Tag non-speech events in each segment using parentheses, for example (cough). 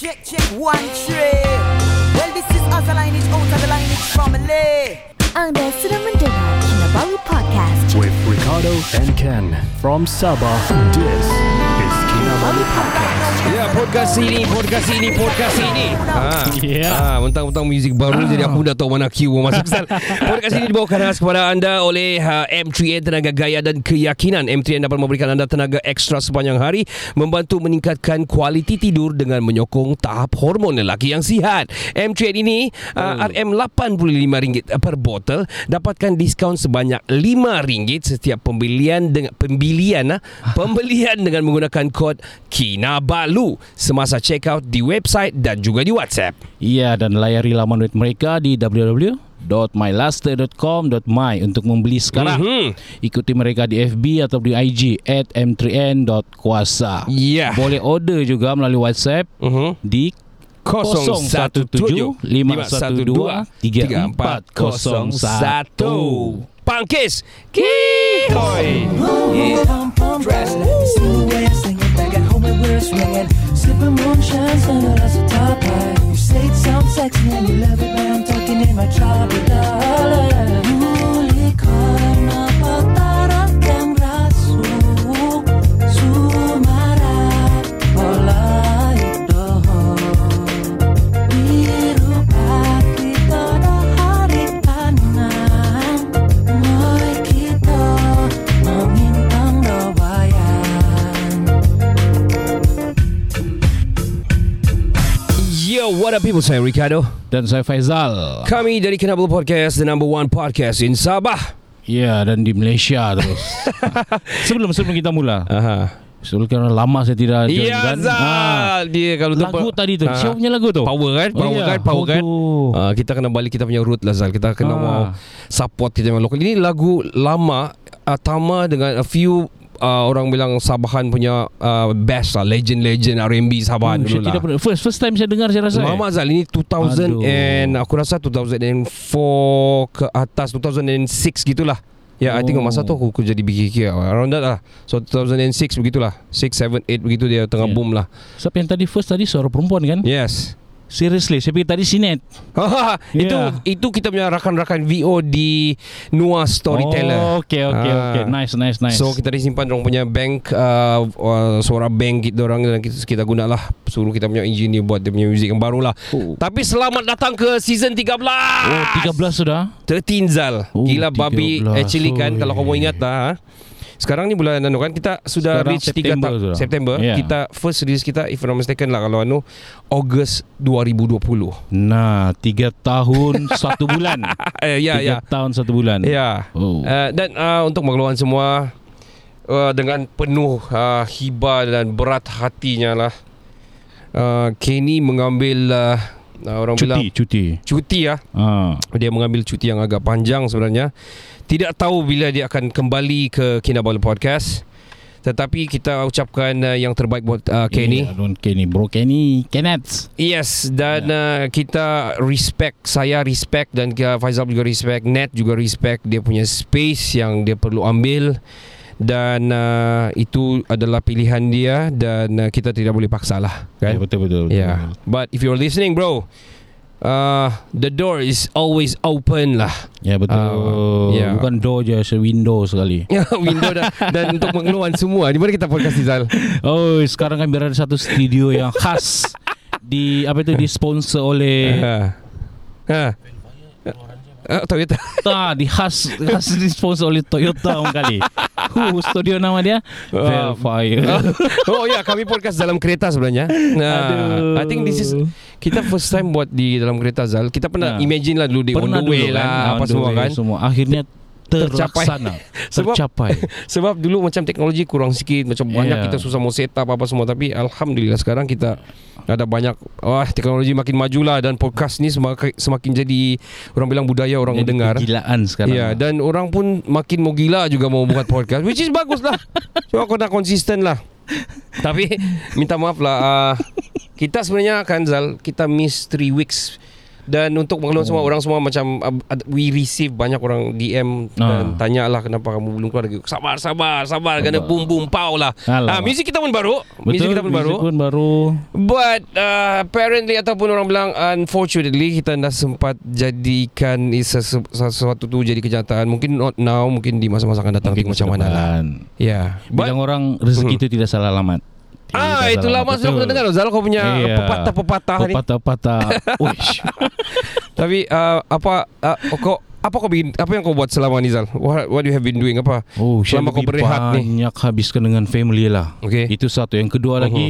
check, check, one trip. Well, this is us, a lineage out of the lineage family. Anda sedang mendengar Kinabalu Podcast. with Ricardo and Ken from Sabah. This is Kinabalu Podcast. Ya, podcast ini, podcast ini, podcast ini. Ha. Ya. Ha, mentang-mentang muzik baru jadi aku dah tahu mana cue mau masuk sal. podcast ini dibawakan khas kepada anda oleh ha, M3N Tenaga Gaya dan Keyakinan. M3N dapat memberikan anda tenaga ekstra sepanjang hari, membantu meningkatkan kualiti tidur dengan menyokong tahap hormon lelaki yang sihat. M3N ini uh, RM85 per botol dapatkan diskaun sebanyak RM5 setiap pembelian dengan pembelian ah, pembelian dengan menggunakan kod Kinabalu semasa check out di website dan juga di WhatsApp. Iya dan layari laman web mereka di www .mylaster.com.my untuk membeli sekarang. Mm-hmm. Ikuti mereka di FB atau di IG at @m3n.kuasa. Yeah. Boleh order juga melalui WhatsApp mm-hmm. di 017 512 3401. Pump Kiss. Sipping moonshine, top. You say it sounds sexy and you love it, but I'm talking in my trouble. What up people? Saya Ricardo. dan saya Faizal. Kami dari Kinabalu Podcast, the number one podcast in Sabah. Ya dan di Malaysia terus. (laughs) sebelum sebelum kita mula. Aha. Sebelum kerana lama saya tidak join Ya, kan. Zal. Ah, Dia kalau tu lagu tadi tu. Ah. Siapa punya lagu tu? Power kan? Power Oh, ya. kan? Power kan? Aduh. Uh, kita kena balik kita punya root lah Zal Kita kena Ah. mau support kita punya lokal Ini lagu lama uh, Tama dengan a few uh, Orang bilang Sabahan punya uh, Best lah Legend-legend R&B Sabahan Oh, dulu lah pernah first first time saya dengar saya rasa. Lama Zal Ini 2000 Aduh. and Aku rasa 2004 Ke atas 2006 gitulah Ya, I think Oh. masa tu aku, aku jadi BKK lah. Around that lah. So 2006 begitulah. 6, 7, 8 begitu dia tengah Yeah. boom lah. Siapa yang tadi first tadi suara perempuan kan? Yes. Seriously, saya fikir tadi sinet. (laughs) itu Yeah. itu kita punya rakan-rakan VO di Nua Storyteller. Oh, okay, okay, Ah. okay. Nice, nice, nice. So kita disimpan orang punya bank uh, uh, suara bank kita orang dan kita, kita gunalah suruh kita punya engineer buat dia punya music yang baru lah. Oh. Tapi selamat datang ke season 13. Oh, 13 sudah. 13 Zal. Oh, Gila babi 13. actually kan kalau Oi. kamu ingat lah. ha? Sekarang ni bulan anu kan kita sudah Sekarang reach 3 September ta- sudah. September. Yeah. Kita first release kita if I'm not mistaken lah kalau anu Ogos 2020. Nah, 3 tahun (laughs) satu bulan. eh, ya 3 ya. tahun satu bulan. Ya. Oh. Uh, dan uh, untuk mengeluarkan semua uh, dengan penuh uh, hibah dan berat hatinya lah. Uh, Kenny mengambil uh, uh, orang bilang cuti, cuti. cuti ya. Ah. Dia mengambil cuti yang agak panjang sebenarnya. Tidak tahu bila dia akan kembali ke Kinabalu Podcast. Tetapi kita ucapkan uh, yang terbaik buat uh, Kenny. Yeah, don't Kenny, bro Kenny. Kenneth. Yes dan uh, kita respect saya respect dan uh, Faizal juga respect Net juga respect dia punya space yang dia perlu ambil dan uh, itu adalah pilihan dia dan uh, kita tidak boleh paksa lah Ya, kan betul betul. betul. yeah but if you're listening bro uh, the door is always open lah Ya betul. Ah, ya. Bukan door je, se window sekali. (laughs) Ya, window dan, dan untuk mengeluarkan semua di mana kita podcast ni Zal Oh, sekarang kan berada satu studio yang khas di apa itu (laughs) disponsor oleh ha. ha. Uh, Toyota Toyota di khas khas disponsor oleh Toyota orang kali. (laughs) Hu studio nama dia Ah. Velfire. (laughs) oh ya, kami podcast dalam kereta sebenarnya. Nah. I think this is kita first time buat di dalam kereta Zal. Kita pernah Nah. imagine lah dulu di on the dulu way lah on apa semua way kan. Semua akhirnya. Terlaksana. (laughs) Sebab- tercapai. (laughs) Sebab dulu macam teknologi kurang sikit, macam banyak Yeah. kita susah mau set up apa semua tapi alhamdulillah sekarang kita ada banyak wah teknologi makin maju lah dan podcast ni semakin semakin jadi orang bilang budaya orang Jadi mendengar. Kegilaan sekarang. Ya, dan orang pun makin mau gila juga mau buat podcast which is bagus lah. Cuma kau nak konsisten lah. Tapi minta maaf lah uh, kita sebenarnya kan Zal kita miss 3 weeks Dan untuk maklum semua orang semua macam uh, we receive banyak orang DM dan Ah. tanya lah kenapa kamu belum keluar lagi. Sabar sabar sabar kena boom boom pow lah. Ah muzik kita pun baru. muzik kita pun baru. pun baru. But uh, apparently ataupun orang bilang unfortunately kita dah sempat jadikan sesu- sesuatu tu jadi kenyataan. Mungkin not now, mungkin di masa-masa akan datang tengok macam mana lah. Ya. Yeah. But Bilang orang rezeki Hmm. itu tidak salah alamat. Ah Tidak itu salah lama alamat. sudah pernah Betul. dengar Zal kau punya Iya. pepatah-pepatah ni. Pepatah-pepatah. (laughs) Uish. Tapi uh, apa uh, kau apa kau bikin apa yang kau buat selama ni Zal? What, what you have been doing apa? Oh, Selama kau berehat ni. banyak habiskan dengan family lah. Okay. Itu satu. Yang kedua Mhm. lagi,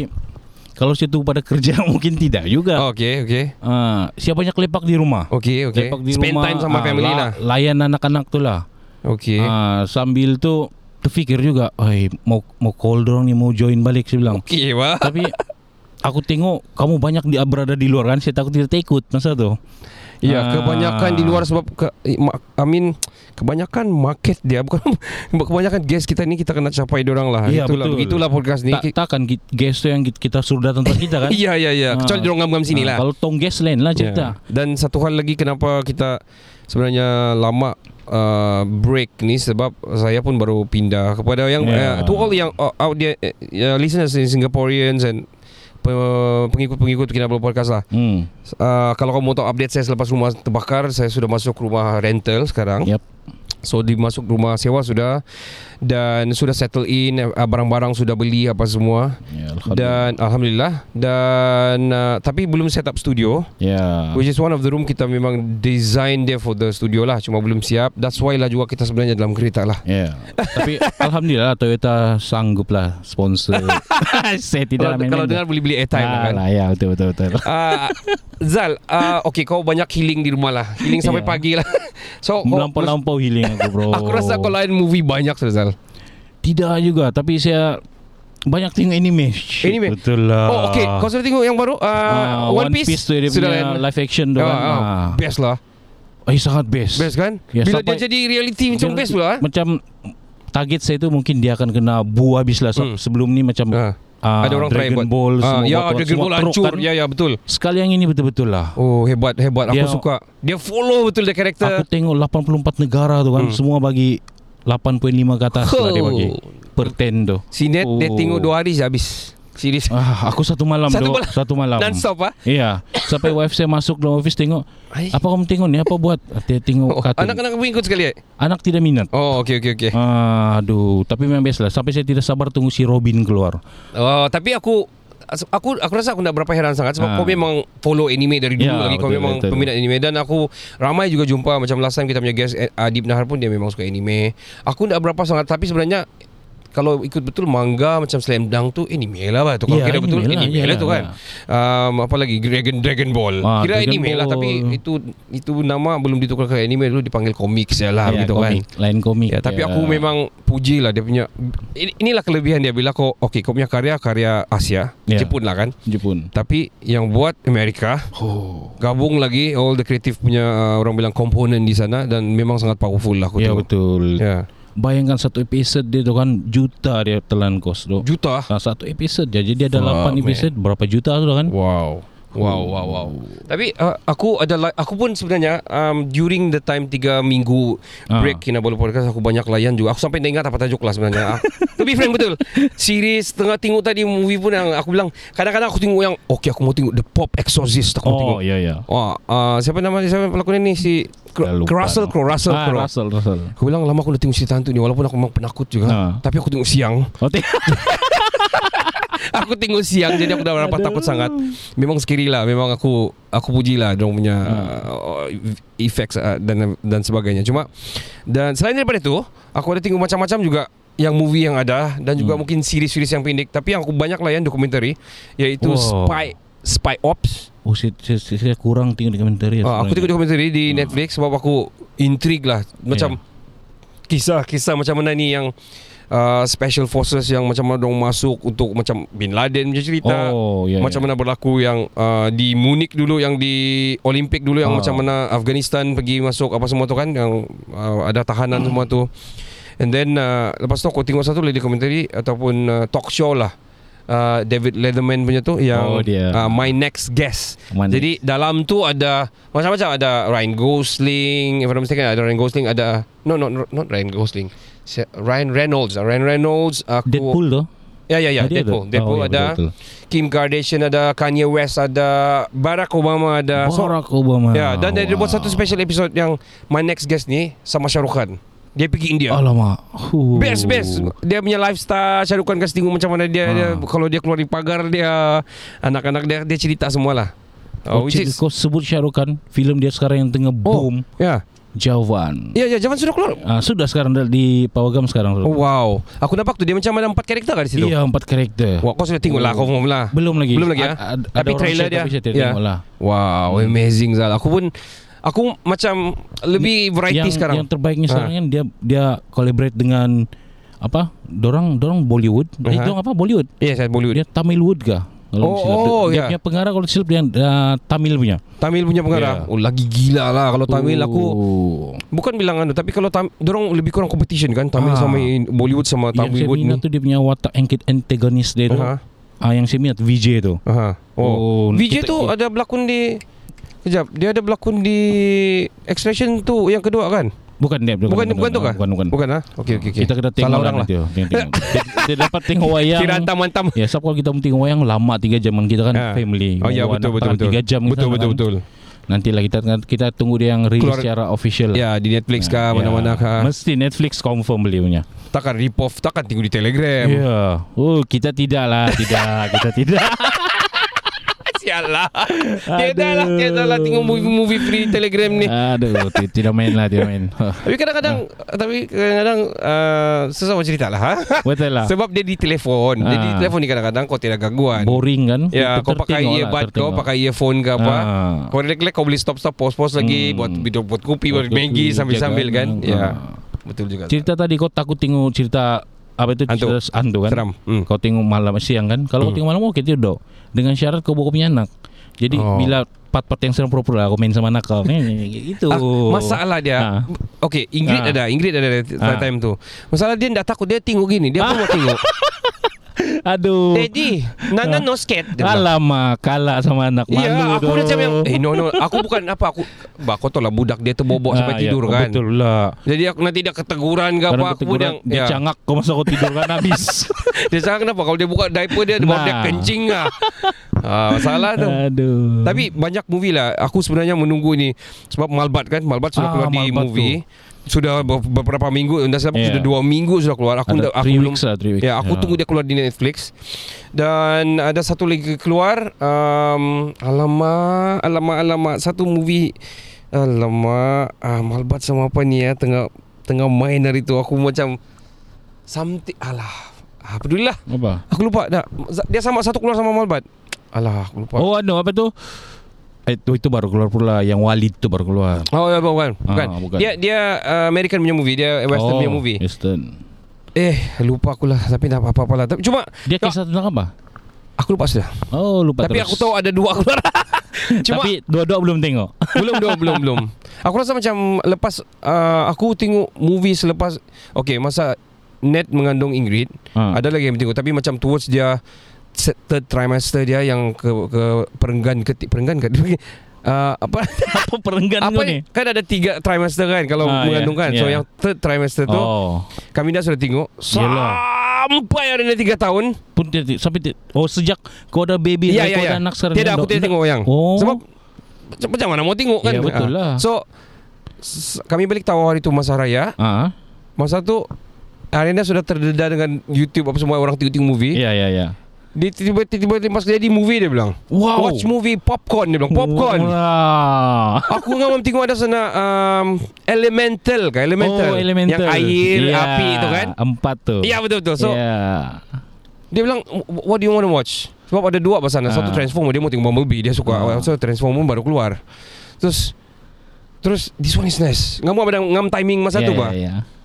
kalau situ pada kerja (laughs) mungkin tidak juga. Oh, okay, okay. Ah, siapa banyak lepak di rumah? Okay, okay. Lepak di Spend rumah, time sama ah, family la- lah. Layan anak-anak tu lah. Okay. Ah, sambil tu terfikir juga, "Oi, mau mau call dorang ni mau join balik saya bilang." Okay, wah. Tapi aku tengok kamu banyak di berada di luar kan, saya takut tidak ikut masa tu. Ya, Ah. kebanyakan di luar sebab ke, ma- I mean kebanyakan market dia (laughs) bukan kebanyakan guest kita ni kita kena capai dia orang lah. Iya, Itulah betul. begitulah podcast ni. Tak takkan ki- guest tu yang ki- kita suruh datang tempat kita kan? Iya, (laughs) iya, iya. Kecuali Ah. dia orang ngam-ngam sini Ah, lah. Kalau tong guest lain lah cerita. Ya. Dan satu hal lagi kenapa kita sebenarnya lama uh, break ni sebab saya pun baru pindah kepada yang uh, Ya. to all yang uh, out there uh, listeners in Singaporeans and pe- pengikut-pengikut Kinabalu Podcast lah. Hmm. Uh, kalau kamu mau tahu update saya selepas rumah terbakar, saya sudah masuk rumah rental sekarang. Yep. So dimasuk rumah sewa sudah dan sudah settle in uh, barang-barang sudah beli apa semua Ya, alhamdulillah. dan alhamdulillah dan uh, tapi belum set up studio ya. which is one of the room kita memang design dia for the studio lah cuma belum siap that's why lah juga kita sebenarnya dalam kereta lah Ya. Tapi (laughs) alhamdulillah Toyota sanggup lah sponsor. (laughs) Saya kalau, tidak lah kalau dah. dengar boleh beli airtime lah Ah, kan lah, ya betul betul betul. Uh, (laughs) Zal, uh, okay kau banyak healing di rumah lah Healing sampai Ya. pagi lah So Melampau-lampau healing aku bro. Aku rasa kau lain movie banyak sudah Zal Tidak juga Tapi saya Banyak tengok anime. Shit, Anime? Betul lah. Oh okay. Kau sudah tengok yang baru uh, Ah, One, Piece, tu dia Sudah punya lain live action tu Ah, kan? ah, ah. Best lah. Eh sangat best. Best kan? Ya, Bila dia jadi reality Macam Dia- best pula eh? Macam Target saya tu Mungkin dia akan kena Bu habis lah. Hmm. Sebelum ni macam Ah, ah, Ada orang try Dragon buat. Ball ah, semua Ya buat- Dragon semua Ball teruk hancur. kan. Ya ya betul. Sekali yang ini betul-betul lah. Oh hebat hebat. Aku Dia- suka. Dia follow betul dia Aku karakter tengok 84 negara tu kan Hmm. Semua bagi 8.5 ke atas lah dia bagi. Oh. Per 10 tu. Si Net dia Oh. tengok dua hari je habis. Serius. Ah, Aku satu malam Satu tu malam? Satu malam. Non-stop ah? Iya. Sampai wife saya masuk dalam office tengok Ai. Apa kamu tengok ni? Apa buat? Dia tengok Oh, kartun Anak-anak pun ikut sekali eh? Anak tidak minat. Oh okay okay okay Ah, Aduh Tapi memang best lah. Sampai saya tidak sabar tunggu si Robin keluar. Oh, tapi aku aku aku rasa aku tak berapa heran sangat sebab Ah. kau memang follow anime dari dulu Ya, lagi kau betul, memang betul. peminat anime dan aku ramai juga jumpa macam last time kita punya guest eh, Adib Nahar pun dia memang suka anime. Aku tak berapa sangat tapi sebenarnya kalau ikut betul manga macam Slam Dunk tu anime lah bah tu kalau Ya, kira betul anime lah, anime lah, ya, tu kan. Um, apa lagi Dragon Dragon Ball. Ah, kira Dragon anime lah Ball. tapi itu itu nama belum ditukar ke anime dulu dipanggil komik saja lah Ya, gitu kan. komik. Lain komik Ya, tapi Ya. aku memang puji lah dia punya ini- inilah kelebihan dia bila kau okey kau punya karya karya Asia Ya. Jepun lah kan Jepun tapi yang buat Amerika Oh gabung lagi all the creative punya uh, orang bilang komponen di sana dan memang sangat powerful lah aku Ya tengok. betul Ya. Bayangkan satu episode dia tu kan Juta dia telan kos tu Juta. Nah, satu episode je Jadi ada Fuck, 8 episode Berapa juta tu kan Wow. Wow, wow, wow. Tapi uh, aku ada li- aku pun sebenarnya um, during the time 3 minggu Ah. break Kinabalu Podcast aku banyak layan juga. Aku sampai tak ingat apa tajuk lah sebenarnya. Ah, be frank betul. Series tengah tengok tadi movie pun yang aku bilang kadang-kadang aku tengok yang okay aku mau tengok The Pop Exorcist aku Oh tengok. ya ya Wah, uh, siapa nama siapa pelakon ini si Russell. Crowe, Russell ah, Crowe. Russell Russell Aku bilang lama aku dah tengok cerita hantu ni walaupun aku memang penakut juga. Ah. Tapi aku tengok siang. Oh, (laughs) aku tengok siang jadi aku dah berapa takut sangat. Memang scary lah. Memang aku aku puji lah dia punya uh, effects uh, dan dan sebagainya. Cuma dan selain daripada itu, aku ada tengok macam-macam juga yang movie yang ada dan juga Hmm. mungkin series-series yang pendek. Tapi yang aku banyak layan dokumentari iaitu Wow. Spy Spy Ops. Oh saya, saya, saya kurang tengok dokumentari Ah, aku tengok dokumentari di Hmm. Netflix sebab aku intrigue lah macam kisah-kisah macam mana ni yang uh, special forces yang macam mana dong masuk untuk macam Bin Laden punya cerita. Oh ya macam mana berlaku yang uh, di Munich dulu yang di Olimpik dulu yang Ah. macam mana Afghanistan pergi masuk apa semua tu kan yang uh, ada tahanan semua tu. And then uh, lepas tu aku tengok satu lagi dokumentari ataupun uh, talk show lah. uh, David Letterman punya tu yang Oh, dia. Uh, My Next Guest. My Next. Jadi dalam tu ada macam-macam ada Ryan Gosling, if I'm mistaken ada Ryan Gosling, ada no no, not Ryan Gosling. Ryan Reynolds, Ryan Reynolds, aku Deadpool tu. Ya ya ya, Ah, Deadpool. ada? Deadpool Oh, ya, ada. betul, Kim Kardashian ada, Kanye West ada, Barack Obama ada. So, Barack Obama. ya, dan dia, dia buat Wow. satu special episode yang My Next Guest ni sama Shah Rukh Khan. Dia pergi India. Alamak. Huh. Best best Dia punya lifestyle Shah Rukh Khan kasi tengok macam mana dia, dia Ah. Kalau dia keluar di pagar dia Anak-anak dia Dia cerita semualah Oh, which cik, is- kau sebut Shah Rukh Khan Filem dia sekarang yang tengah boom Ya Jawan Ya ya Javan sudah keluar. Ah, Sudah sekarang di Pawagam sekarang oh, Wow. Aku nampak tu Dia macam ada empat karakter kan di situ. Iya empat karakter. Wah kau sudah tengok lah Kau confirm lah. Belum lagi. Belum lagi, A- ad- Tapi Ada orang trailer share dia. Tapi saya Ya. tengok lah Wow amazing Zal. Aku pun Aku macam Lebih variety yang, sekarang. Yang terbaiknya Ah. sekarang kan Dia dia collaborate dengan Apa? Dorang Dorang Bollywood. Uh Aha. Dorang apa? Bollywood? Ya saya Bollywood. Dia Tamilwood kah kalau Oh, silap. oh, dia, dia ya. punya pengarah kalau silap dia uh, Tamil punya. Tamil punya pengarah Ya. Oh lagi gila lah Kalau Tamil aku Oh. Bukan bilang anu Tapi kalau Tam, Dorang lebih kurang competition kan Tamil Ah. sama Bollywood sama Yang saya Tamilwood ni minat tu dia punya watak angkit antagonis dia tu. Aha. Ah yang saya minat VJ tu. Aha. Oh. Oh, VJ kita- tu ada berlakon di Kejap, dia ada berlakon di Extraction tu yang kedua kan? Bukan dia Bukan bukan, tu kah? Bukan bukan. Bukan ah. Okey okey okey. Kita kena tengok Salah lah orang lah. nanti. Tengok, tengok. dia, dia (laughs) dapat tengok wayang. Kira hantam-hantam. Ya, sebab kalau kita tengok wayang lama 3 jam kan kita kan Ah. family. Oh ya Bawa betul betul tahan betul. 3 jam betul kita betul kan. betul. Nantilah kita kita tunggu dia yang rilis Keluar- secara official. Ya di Netflix kah Ya. mana-mana kah? Mesti Netflix confirm beli punya. Takkan rip off, takkan tengok di Telegram. Ya. Oh, kita tidak lah, tidak. (laughs) Kita tidak. Sialah. Tiada lah, tiada lah tengok movie-movie free Telegram ni. Aduh, ti- tidak main lah, tidak main. (laughs) Tapi kadang-kadang tapi kadang-kadang uh, sesama cerita lah. Ha? Betul lah. Sebab dia di telefon. Dia di Ah. telefon ni kadang-kadang kau tidak gangguan. Boring kan? Ya, kau pakai lah, earbud kau, tertengok. pakai earphone ke apa. Ah. Kau relax-relax kau boleh stop-stop pause-pause lagi Hmm. buat video buat kopi, buat Buat Maggi kopi, sambil-sambil kan. Ya. Ah. Betul juga. Cerita tadi kau takut tengok cerita apa itu Hantu. hantu kan? Seram. Hmm. Kau tengok malam siang kan? Kalau kau Hmm. tengok malam oke tidur. Dengan syarat kau bawa kau punya anak. Jadi Oh. bila part-part yang seram pura-pura kau main sama anak kau. Itu. Ah, masalah dia Ah. Okay Ingrid Ah. ada Ingrid ada Ah. time tu Masalah dia tak takut Dia tengok gini Dia pun (laughs) mau tengok Aduh. Daddy Nana no scared dia bilang. Alamak, kalah sama anak malu Ya aku tu. macam yang Eh no no Aku bukan apa Aku Bah kau tahu lah budak dia terbobok sampai Ah, ya, tidur kan Betul lah. Jadi aku nanti dia keteguran ke apa Aku yang dia ya. cangak kau masa kau tidur kan habis. (laughs) Dia cakap kenapa Kalau dia buka diaper dia Nah. dia kencing lah ah, Masalah tu Aduh. Tapi banyak movie lah Aku sebenarnya menunggu ni Sebab Malbat kan Malbat sudah Ah, keluar di Malbat movie Sudah ber- beberapa minggu Dah yeah. Yeah. sudah dua minggu sudah keluar Aku, ada dah- aku belum lah. Ya, aku tunggu dia keluar di Netflix. Dan ada satu lagi keluar um, Alamak Alamak Alamak Satu movie Alamak ah, Malbat sama apa ni ya Tengah Tengah main hari tu Aku macam Something Alah ah, Pedulilah Apa? Aku lupa dah. Dia sama satu keluar sama Malbat Alah aku lupa Oh, anu apa tu? Eh, Itu itu baru keluar pula yang Walid tu baru keluar. Oh ya bukan bukan. Ah, bukan. Dia dia uh, American punya movie, dia western oh, punya movie. Western. Eh lupa aku lah tapi tak apa-apa lah. Tapi cuma Dia kisah tentang apa? aku lupa sudah. Oh, lupa tapi terus. aku tahu ada dua keluar. (laughs) cuma Tapi dua-dua belum tengok. (laughs) belum belum belum belum. Aku rasa macam lepas uh, aku tengok movie selepas okay masa net mengandung Ingrid Ha. ada lagi yang tengok tapi macam towards dia third trimester dia yang ke ke perenggan ke perenggan ke uh, (laughs) apa (laughs) apa perenggan apa kau ni? Kan ada tiga trimester kan kalau Ah, mengandung ya, kan. So ya. yang third trimester tu Oh. kami dah sudah tengok Yelah. sampai ada tiga tahun. Pun dia, dia- sampai dia, oh sejak kau ada baby Ya kau ya ya. ada anak sekarang. Tidak aku tidak tengok yang. Oh. Sebab macam mana mau tengok kan? Ya, betul Ah. lah. So s- kami balik tahu hari tu masa raya. Ah. Masa tu Arena sudah terdedah dengan YouTube apa semua orang tengok-tengok movie. Ya ya ya. Dia tiba-tiba pas jadi movie dia bilang. Wow. Watch movie popcorn dia bilang. Popcorn. Wah. Aku ngam tengok ada sana um, Elemental kan Elemental. Oh, elemental. Yang air, Ya, api itu kan. Empat tu. Ya betul betul. So ya. dia bilang what do you want to watch? Sebab ada dua pasal sana. Satu Ah. Transformer dia mau tengok Bumblebee dia suka. Ah. So Transformer baru keluar. Terus terus this one is nice. Ngam ada ngam timing masa ya, tu ba. ya, ya.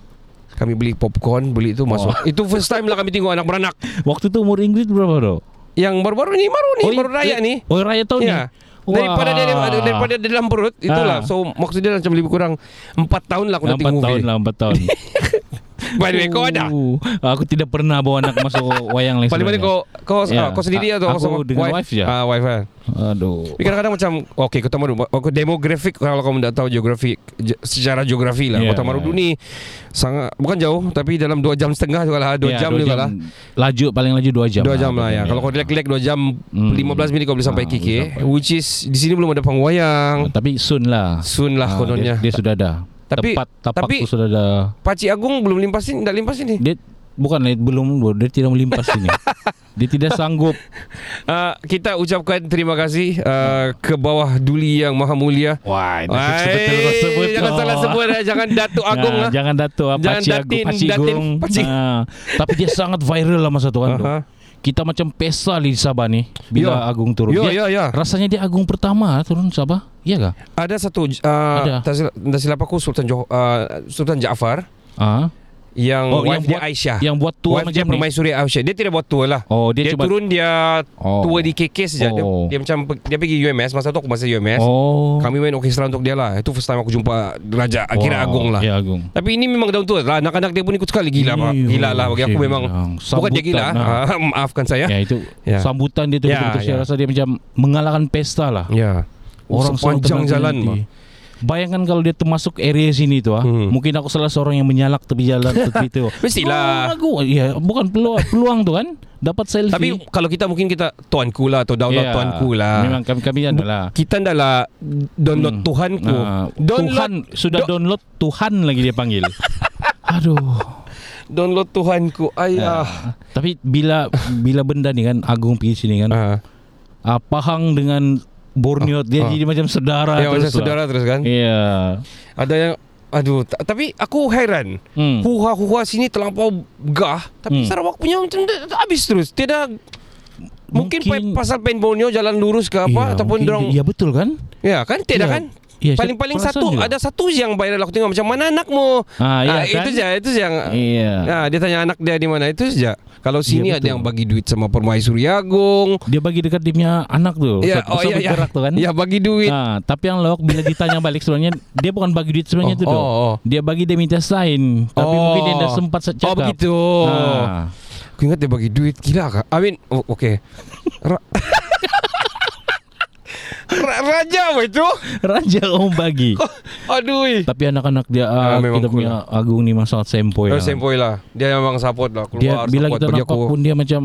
Kami beli popcorn, beli itu masuk. Oh. Itu first time lah kami tengok anak beranak. Waktu tu umur Ingrid berapa tu? Yang baru-baru ni, baru ni, baru i- raya ni. Oh raya tahun Ya. ni. Daripada dia Wah. daripada dia dalam perut itulah. Ah. So maksud dia macam lebih kurang 4 tahun lah aku nak Empat tengok tahun movie. lah Empat tahun (laughs) By the way kau ada? Oh, Aku tidak pernah bawa anak masuk (laughs) wayang lain Paling mana kau kau Ya. ah, kau sendiri atau Aku sama dengan wife? je. Ah wife kan. Aduh. Kadang-kadang macam Okay Kota Maru Aku demografik Kalau kamu tak tahu geografi ge- Secara geografi lah Ya, Kota Maru ya. ni Sangat Bukan jauh Tapi dalam 2 jam setengah juga lah 2 Ya, jam juga lah. Laju paling laju 2 jam 2 jam lah ya. Kalau kau relax-relax 2 jam Hmm. 15 minit kau boleh sampai Ah, KK. Which is Di sini belum ada panggung wayang Tapi soon lah. Soon lah Ah, kononnya. dia, dia sudah ada Tapi- Tepat Tapak tapi- tu sudah ada Pakcik Agung belum limpasin Tak limpasin ni Dia Bukan belum Dia tidak melimpas ini (laughs) Dia tidak sanggup. Uh, Kita ucapkan terima kasih uh, Ke bawah Duli yang maha mulia. Wah Hai, Jangan salah sebut eh. Jangan (laughs) Datuk Agung lah Jangan Datuk ah, Jangan Pakcik Agung Pakcik Datin- Agung. Pakcik. Ah, Tapi dia sangat viral lah masa tu kan tu. Kita macam pesta di Sabah ni Bila Ya. Agung turun Ya dia, ya ya Rasanya dia Agung pertama turun Sabah Iya kah? Ada satu uh, Ada. tak silap, tak silap aku Sultan Johor, uh, Sultan Jaafar Ah, yang Oh, wife yang dia buat- Aisyah. Yang buat tua wife macam dia ni permaisuri Aisyah. Dia tidak buat tua lah. Oh Dia, dia, cuma turun dia oh. tua di KK saja. Dia, Oh. dia macam pe- dia pergi UMS masa tu aku masih UMS. Oh Kami main orkestra untuk dia lah. Itu first time aku jumpa Raja Akira Wow, Agung lah. Ya Agung Tapi ini memang daun tua lah. Anak-anak dia pun ikut sekali gila pak. Iyo, Gila lah bagi aku saya memang. bilang. Bukan dia gila. Sambutan, ah. (laughs) Maafkan saya. Ya itu Ya. sambutan dia tu Ya, betul-betul saya ya. rasa dia macam mengalahkan pesta lah. Ya. Orang sepanjang jalan. Bayangkan kalau dia termasuk area sini tu ah, Hmm. mungkin aku salah seorang yang menyalak tepi jalan tepi itu. (laughs) Mestilah. Oh, aku ya bukan peluang peluang tu kan dapat selfie. Tapi kalau kita mungkin kita tuanku lah atau daulat Ya, tuanku lah. Memang kami kami adalah Kita adalah download Hmm. Tuhanku. Ah, download Tuhan sudah do- download Tuhan lagi dia panggil. (laughs) Aduh. download Tuhanku. Ayah. Ah, tapi bila bila benda ni kan Agung pergi sini kan, Ah. ah, Pahang dengan Borneo dia ah. jadi macam saudara Ya macam terus lah. saudara terus kan. Iya. Ada yang aduh ta- tapi aku heran. Hmm. Huha-huha sini terlampau gah tapi Hmm. Sarawak punya macam dah- dah habis terus. Tiada mungkin, Mungkin- pa- pasal pen Borneo jalan lurus ke apa Iya, ataupun mungkin- dorang Ya betul kan? ya kan tidak Iya. kan? Ya, saya Paling-paling satu juga. ada satu yang viral aku tengok macam mana anakmu? Ah, iya Ah, kan? itu saja, itu yang Iya. Nah, dia tanya anak dia di mana itu saja. Kalau sini Iya, ada yang bagi duit sama Permaisuri Agung. Dia bagi dekat dia punya anak tuh. Ya, Ustaz- oh Ustaz ya, ya. bergerak tuh kan. Ya bagi duit. Ah, tapi yang lawak bila ditanya balik sebenarnya dia bukan bagi duit sebenarnya Oh, itu oh, oh. Dia bagi dia minta sign, tapi Oh. mungkin dia tidak sempat cakap. Oh begitu. Ah. Aku ingat dia bagi duit gila kah? I mean, oh, okay. (laughs) Ra- Ra- Raja apa itu? Raja om bagi. Aduh. tapi anak-anak dia Ah, ah, memang kita cool punya Agung ni memang sangat sempoy. Oh, lah. sempoi lah. Dia memang support lah. Dia Keluar bila support kita nampak aku. pun dia macam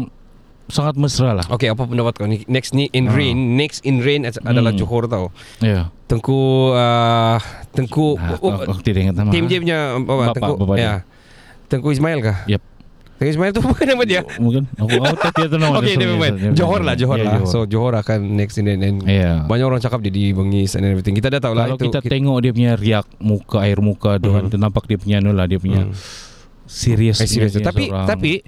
sangat mesra lah. Okay, apa pendapat kau ni? Next ni in Ah. rain. Next in rain adalah Hmm. Johor tau. Ya. Tengku uh, Tengku Nah, oh, aku, aku tidak ingat nama. Tim dia punya apa, Bapak, Tengku bapak dia. ya. Tengku Ismail kah? Yep. Tengku Ismail tu (laughs) bukan nama dia. Mungkin aku aku tak tahu nama (laughs) Okay, dia. never mind. Sorry, sorry. Johor lah, Johor Ya, lah. So Johor akan next in. And Iya. Banyak orang cakap dia di Bengis and everything. Kita dah tahu lah Kalau itu. kita tengok dia punya riak muka air muka Mhm. tu nampak dia punya anu lah dia punya Hmm. serius. Eh, serius. Tapi tapi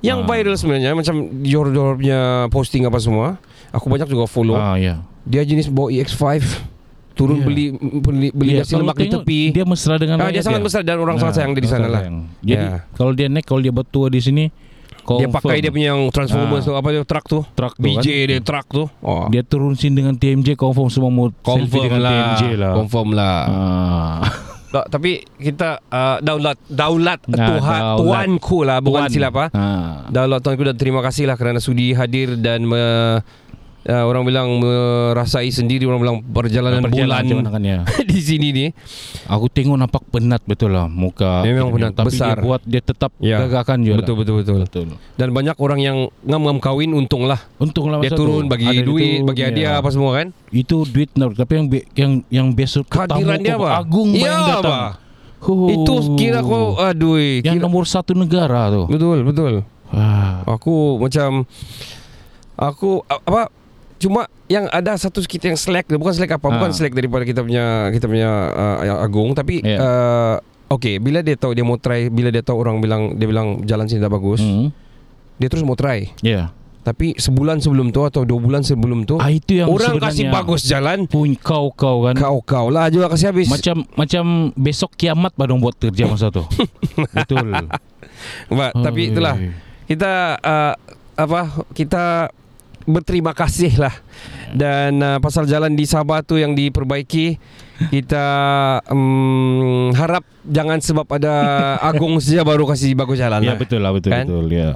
yang Ah. viral sebenarnya macam Johor Johor punya posting apa semua, aku banyak juga follow. ah ya. Dia jenis bawa EX5 turun Ya. beli beli beli Ya, nasi lemak di tepi. Dia mesra dengan Ah, dia rakyat sangat besar dan orang sangat Nah, sayang dia di sangat sana lah. sayang. Jadi Ya. kalau dia naik kalau dia bertua di sini Dia confirm pakai dia punya yang Transformers Ah. tu apa dia tu. truck tu BJ kan. dia truck tu. Oh. Dia turun sini dengan TMJ confirm semua selfie confirm dengan lah. TMJ lah. Confirm lah. Ah. (laughs) Tak, tapi kita uh, daulat daulat Nah, Tuhan daulat. tuanku lah bukan Tuan. silap ah. Ah. Daulat tuanku dan terima kasih lah kerana sudi hadir dan me, uh, orang bilang merasai sendiri orang bilang perjalanan, Perjalanan macam bulan kan ya. (laughs) di sini ni. Aku tengok nampak penat betul lah muka. Memang penat, Tapi besar. dia buat dia tetap Ya. gagakan juga. Betul betul betul. Betul. Dan banyak orang yang ngam-ngam kahwin untunglah. Untunglah Dia turun tu. bagi Ada duit, turun, bagi ya. hadiah apa semua kan. Itu duit tapi yang yang yang besok Kehadiran dia apa? Agung Ya, yang datang. apa? Oh. Itu kira kau aduh. yang Kira, nomor satu negara tu. betul betul. Ah. Aku macam aku apa cuma yang ada satu sikit yang slack bukan slack apa bukan Ah. slack daripada kita punya kita punya uh, agung tapi Ya. uh, okey bila dia tahu dia mau try bila dia tahu orang bilang dia bilang jalan sini tak bagus Hmm. dia terus mau try Ya. tapi sebulan sebelum tu atau dua bulan sebelum tu Ah itu yang orang kasih bagus jalan pun kau kau kan. kau kau lah juga kasih habis Macam macam besok kiamat badong buat kerja masa tu. (laughs) Betul. Ba, tapi Oi. itulah kita uh, apa kita berterima kasih lah dan uh, pasal jalan di Sabah tu yang diperbaiki kita um, harap jangan sebab ada (laughs) Agung saja baru kasih bagus jalan Ya lah. betul lah betul Kan? betul ya.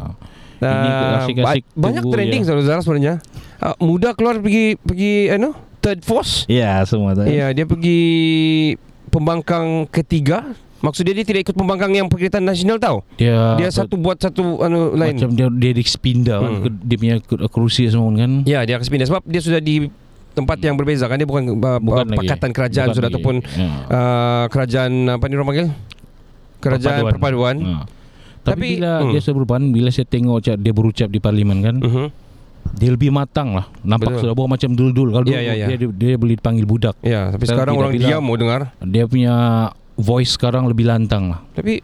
Uh, asyik-asyik ba- banyak tunggu, trending ya. saudara sebenarnya. Uh, muda keluar pergi pergi ano third force. Ya semua tu. Ya, dia pergi pembangkang ketiga. Maksud dia dia tidak ikut pembangkang yang perkhidmatan nasional tau. Dia Dia satu buat satu anu lain. macam dia dia dipindah kan Hmm. ke- dia punya ke- kerusi semua kan. Ya, dia akan pindah sebab dia sudah di tempat yang berbeza kan dia bukan, uh, Bukan uh, lagi. pakatan kerajaan Bukan sudah lagi. ataupun Ya. uh, kerajaan apa ni orang panggil? Kerajaan perpaduan. Ha. Tapi, Tapi, bila hmm. dia serupan bila saya tengok dia berucap di parlimen kan Mhm. dia lebih matang lah nampak Betul. sudah bawa macam dul-dul kalau Ya, dulu ya, ya. dia, dia dia boleh dipanggil budak Ya, tapi Dan sekarang orang bila- diam mau dengar. dia punya voice sekarang lebih lantang lah. Tapi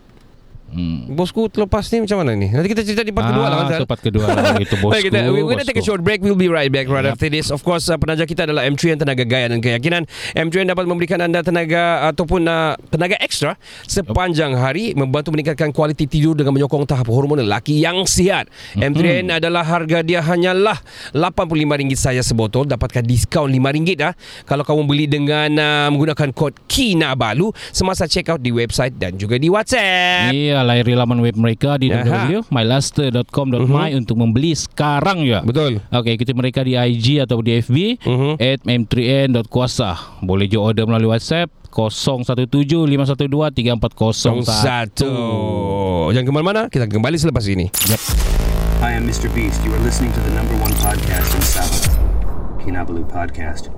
hmm. bosku terlepas ni macam mana ni? Nanti kita cerita di part kedua lah kan. ah, so part kedua lah (laughs) gitu bosku kita, we- we're gonna take a short break. We'll be right back right Yep. after this. Of course, uh, penaja kita adalah M3 yang tenaga gaya dan keyakinan. M3 yang dapat memberikan anda tenaga ataupun uh, tenaga ekstra sepanjang hari membantu meningkatkan kualiti tidur dengan menyokong tahap hormon lelaki yang sihat. M3 adalah harga dia hanyalah RM85 saja sebotol. Dapatkan diskaun RM5 ah kalau kamu beli dengan uh, menggunakan kod KINABALU semasa check out di website dan juga di WhatsApp. Iya, layari laman web mereka di Aha. www.myluster.com.my untuk membeli sekarang juga. Betul. Okey, ikuti mereka di IG atau di FB Mhm. at m3n.kuasa. Boleh je order melalui WhatsApp 0175123401. Satu. Jangan ke mana-mana, kita kembali selepas ini. Hi, I'm Mr. Beast. You are listening to the number one podcast in Sabah, Kinabalu Podcast.